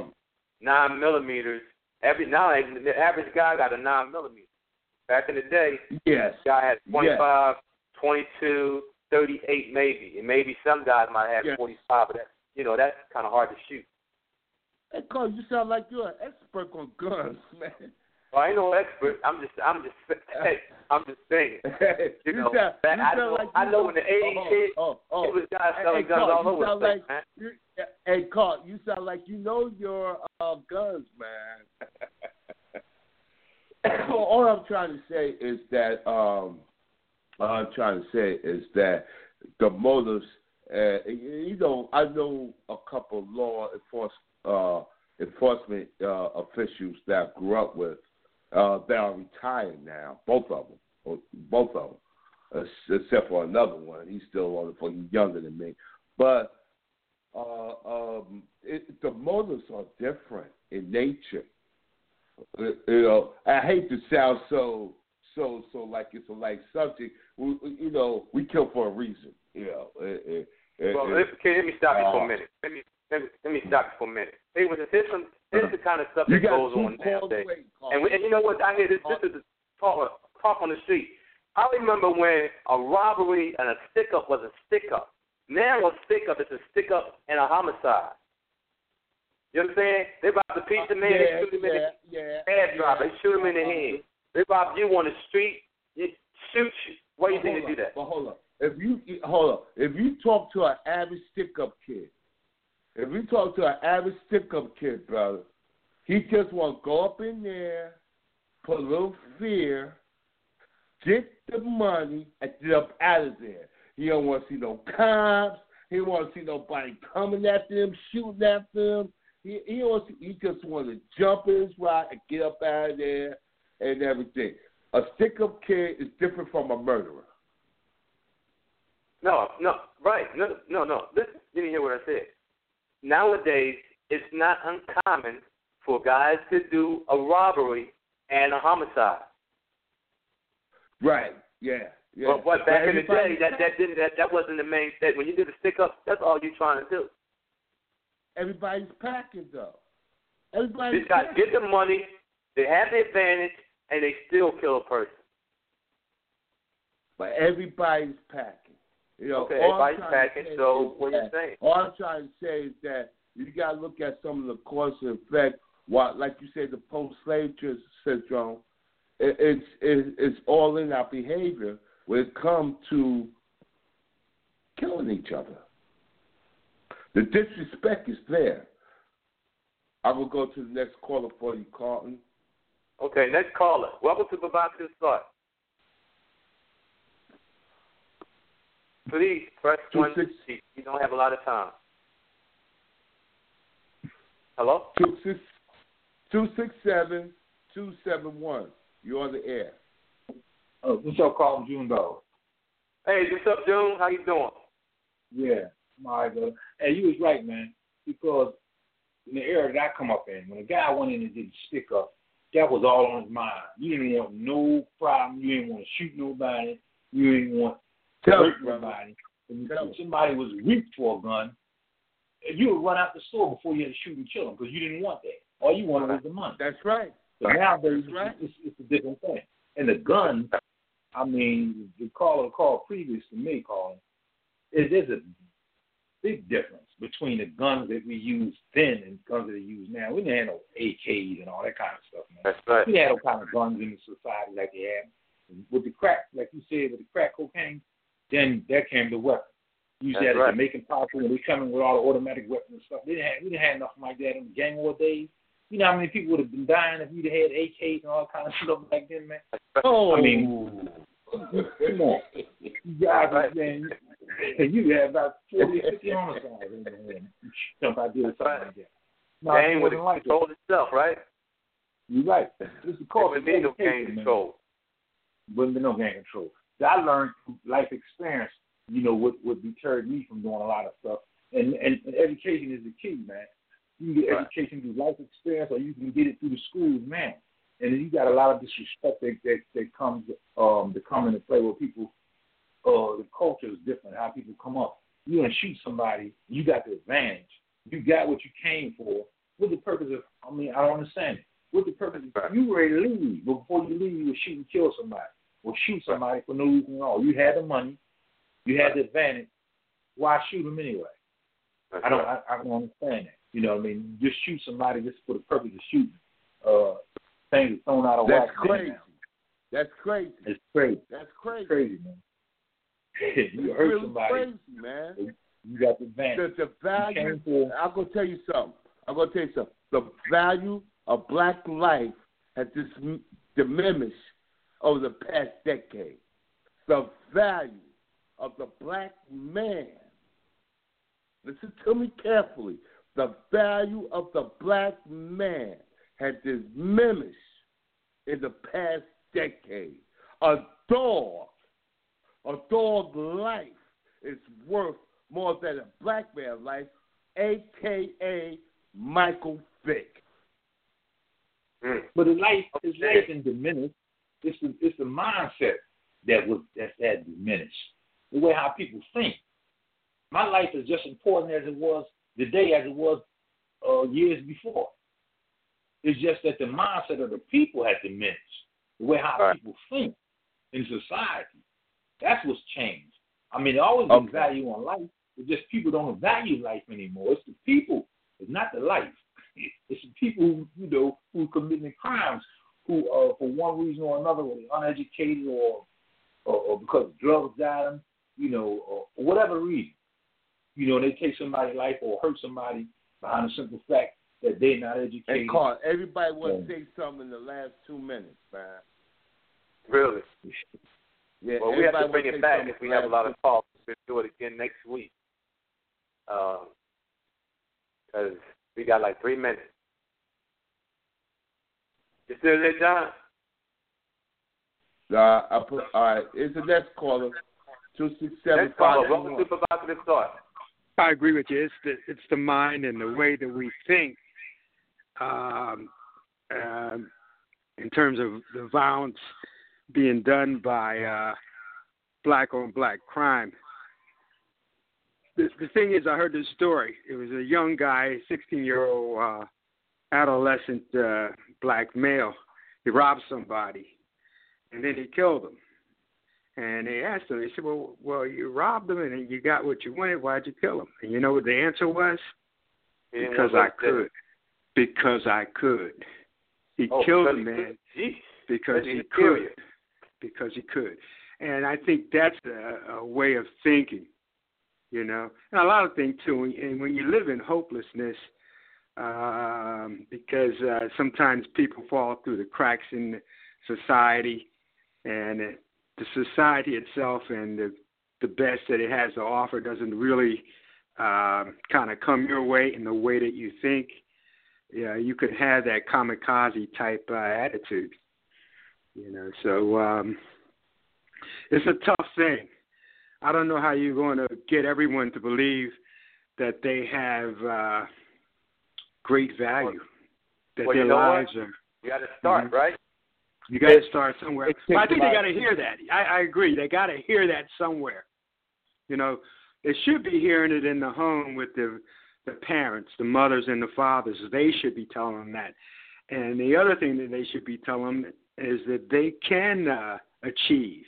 nine millimeters. Every now the average guy got a nine millimeter. Back in the day, Yes. guy had 25, 22, 38 maybe, and maybe some guys might have Yes. 45, but that's you know that's kind of hard to shoot. Hey, Carl, you sound like you're an expert on guns, man. Well, I ain't no expert. I'm just, I'm just, hey, I'm just saying. You, know, sound, back, you I sound know, like I you know in the '80s, oh, kid, oh, oh, it was guys selling hey, guns Carl, all you over the sound place, like, man. You, hey, Carl, you sound like you know your uh, guns, man. all I'm trying to say is that um, all I'm trying to say is that the motives. Uh, you know, I know a couple law enforcement uh, enforcement uh, officials that I grew up with uh, that are retired now. Both of them, both of them, uh, except for another one. He's still on the He's younger than me, but uh, um, it, the motives are different in nature. Uh, you know, I hate to sound so so so like it's a light subject. We, you know, we kill for a reason. You know. It, it, Well, it, let, okay, let me stop you for uh, a minute. Let me let me, let me stop you for a minute. Hey, well, here's some here's the kind of stuff that goes on nowadays. away, And, we, and you know what? I hear this. This is the talk, talk on the street. I remember when a robbery and a stick up was a stick up. Now a stick up is a stick up and a homicide. You know what I'm saying? They rob the pizza man, yeah, they shoot him in yeah, the yeah, head drop, yeah. they shoot him in the head. They rob you on the street, they shoot you. Why do you think they do that? But hold up. If you hold up, if you talk to an average stick up kid, if you talk to an average stick up kid, brother, he just want to go up in there, put a little fear, get the money, and get up out of there. He don't want to see no cops. He don't want to see nobody coming after him, shooting after him. He he wants to, he just want to jump in his ride and get up out of there and everything. A stick up kid is different from a murderer. No, no, right. No, no, no. Listen, you didn't hear what I said. Nowadays, it's not uncommon for guys to do a robbery and a homicide. Right. Yeah. Yeah. But what back in the day, that that didn't that, that wasn't the main thing. When you did a stick up, that's all you're trying to do. everybody's packing though. Everybody's These guys packing. get the money, they have the advantage, and they still kill a person. but everybody's packing. You know, Okay, everybody's packing. So what are you saying? All I'm trying to say is that you got to look at some of the cause and effect. What, like you said, the post-slave tr- syndrome. It, it's it, it's all in our behavior when it comes to killing each other. The disrespect is there. I will go to the next caller for you, Carlton. Okay, next caller. Welcome to Provocative Thought. Please press Two one. six- You don't have a lot of time. Hello? Two six two six seven two seven one. You're on the air. Uh, what's up, Carlton June dog? Hey, what's up, June? How you doing? Yeah, my God. Hey, you was right, man. Because in the era that I come up in, when a guy went in and did a stick up, that was all on his mind. You didn't want no problem. You didn't want to shoot nobody. You didn't want to hurt nobody. If somebody was weak for a gun, you would run out the store before you had to shoot and kill them because you didn't want that. All you wanted was the money. That's right. But nowadays, That's right. it's, it's a different thing. And the gun, I mean, the caller called previous to me calling, it is a big difference between the guns that we used then and guns that we use now. We didn't have no AKs and all that kind of stuff, man. That's right. We have no kind of guns in the society like they had. With the crack, like you said, with the crack cocaine, then that came the weapon. You That's said right. Jamaican powerful when they coming with all the automatic weapons and stuff. They didn't have, we didn't have nothing like that in the gang war days. You know how many people would have been dying if you'd have had AKs and all kind of stuff like that, man? Oh, I mean, Come on. You guys are saying you had about 40 50 homicides in there. Jump out there or something like that. No, Game with wasn't like control itself, right? You're right. It's the There would no game control. Wouldn't be no gang control. I learned life experience, you know, what what deterred me from doing a lot of stuff. And and, and education is the key, man. You can get Right. education through life experience, or you can get it through the schools, man. And you got a lot of disrespect that that, that comes um to come into play with people. Uh, the culture is different. How people come up. You gonna shoot somebody, you got the advantage. You got what you came for. What's the purpose of? I mean, I don't understand it. What's the purpose? Right. You ready to leave, but before you leave, you would shoot and kill somebody, or shoot somebody for no reason at all. You had the money, you had the advantage. Why shoot them anyway? That's I don't right. I, I don't understand that. You know what I mean? Just shoot somebody just for the purpose of shooting. Uh things are thrown out of That's whack. crazy. That's crazy. It's crazy. That's crazy. It's crazy, man. you hurt really somebody, crazy, man. you got the advantage. The, the value. for- I'm gonna tell you something. I'm gonna tell you something. The value of black life has dis- diminished over the past decade. The value of the black man. Listen to me carefully. The value of the black man has diminished in the past decade. A dog, a dog life is worth more than a black man's life, aka Michael Vick. Mm. But the life his Okay. life isn't diminished. It's the it's the mindset that was that that diminished. The way how people think. My life is just important as it was today as it was uh, years before. It's just that the mindset of the people has diminished. The way how Right. people think in society. That's what's changed. I mean, there always been Okay. value on life. It's just people don't value life anymore. It's the people. It's not the life. It's the people who you know who are committing crimes, who uh, for one reason or another, whether they're uneducated or, or or because drugs got them, you know, or for whatever reason, you know, they take somebody's life or hurt somebody behind the simple fact that they're not educated. Hey, Carl, everybody want to Yeah. say something in the last two minutes, man. Really? Yeah, Well, we have to bring it back if we have a lot of calls. We'll do it again next week. Because we got like three minutes. You still there, John? two- Uh, I put, all right, it's the next caller. Two six seven Next caller, five. welcome to Provocative Thought. I agree with you. It's the it's the mind and the way that we think, um, um, in terms of the violence being done by uh, black on black crime. The, the thing is, I heard this story. It was a young guy, 16 year old uh, adolescent uh, black male. He robbed somebody, and then he killed him. And they asked him, they said, Well, well, you robbed him and you got what you wanted. Why'd you kill him? And you know what the answer was? He didn't Because I could. Because I could. He Oh, killed the he man could. Because he even could. Because he could. And I think that's a, a way of thinking, you know. And a lot of things too. And when you live in hopelessness, um, because uh, sometimes people fall through the cracks in society, and the society itself and the the best that it has to offer doesn't really um, kind of come your way in the way that you think. Yeah, you could have that kamikaze type uh, attitude, you know. So um, it's a tough thing. I don't know how you're going to get everyone to believe that they have uh, great value, that well, you their know what? lives are. You got to start, Mhm. right? You got to start somewhere. it But I think they got to hear that. I, I agree. They got to hear that somewhere. You know, they should be hearing it in the home with the the parents, the mothers and the fathers. They should be telling them that. And the other thing that they should be telling them is that they can uh, achieve.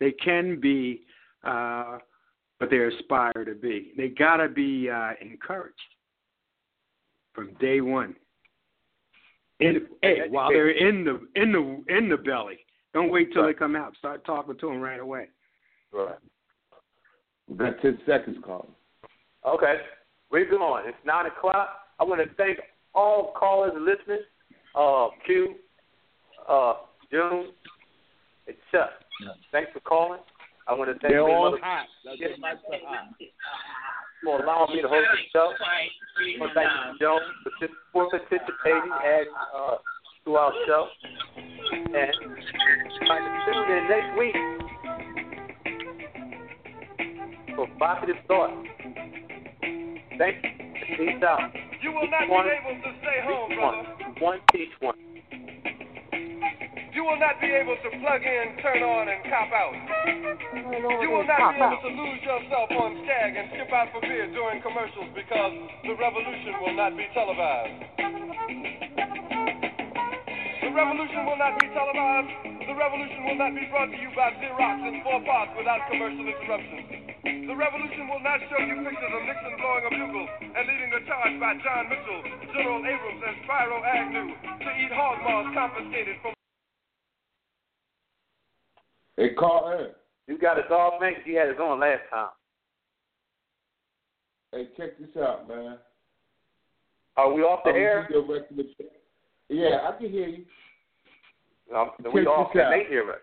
They can be uh, what they aspire to be. They got to be uh, encouraged from day one. In, hey, while they're in the in the in the belly, don't wait till Right. they come out. Start talking to them right away. Right. Got ten seconds, Carl. Okay. We're going. It's 9 o'clock. I want to thank all callers and listeners. Uh, Q, uh, June, it's Chuck. Thanks for calling. I want to thank They're Big all Mother hot. Their hot. for allowing me to host the show. I want to thank you, Joan, for participating and uh, to our show. And try to tune in next week for positive thoughts. Thank you. Peace out. You will not One. be able to stay home, Each brother. one. One each one. You will not be able to plug in, turn on, and cop out. You will not be able to lose yourself on Skag and skip out for beer during commercials because the revolution will not be televised. The revolution will not be televised. The revolution will not be brought to you by Xerox in four parts without commercial interruptions. The revolution will not show you pictures of Nixon blowing a bugle and leading the charge by John Mitchell, General Abrams, and Spiro Agnew to eat hog maws confiscated from. Hey, Carl You got a dog, man? He had his on last time. Hey, check this out, man. Are we off the I'm air? gonna give you a recommendation. Yeah, I can hear you. Um, we off. this Can out. hear us?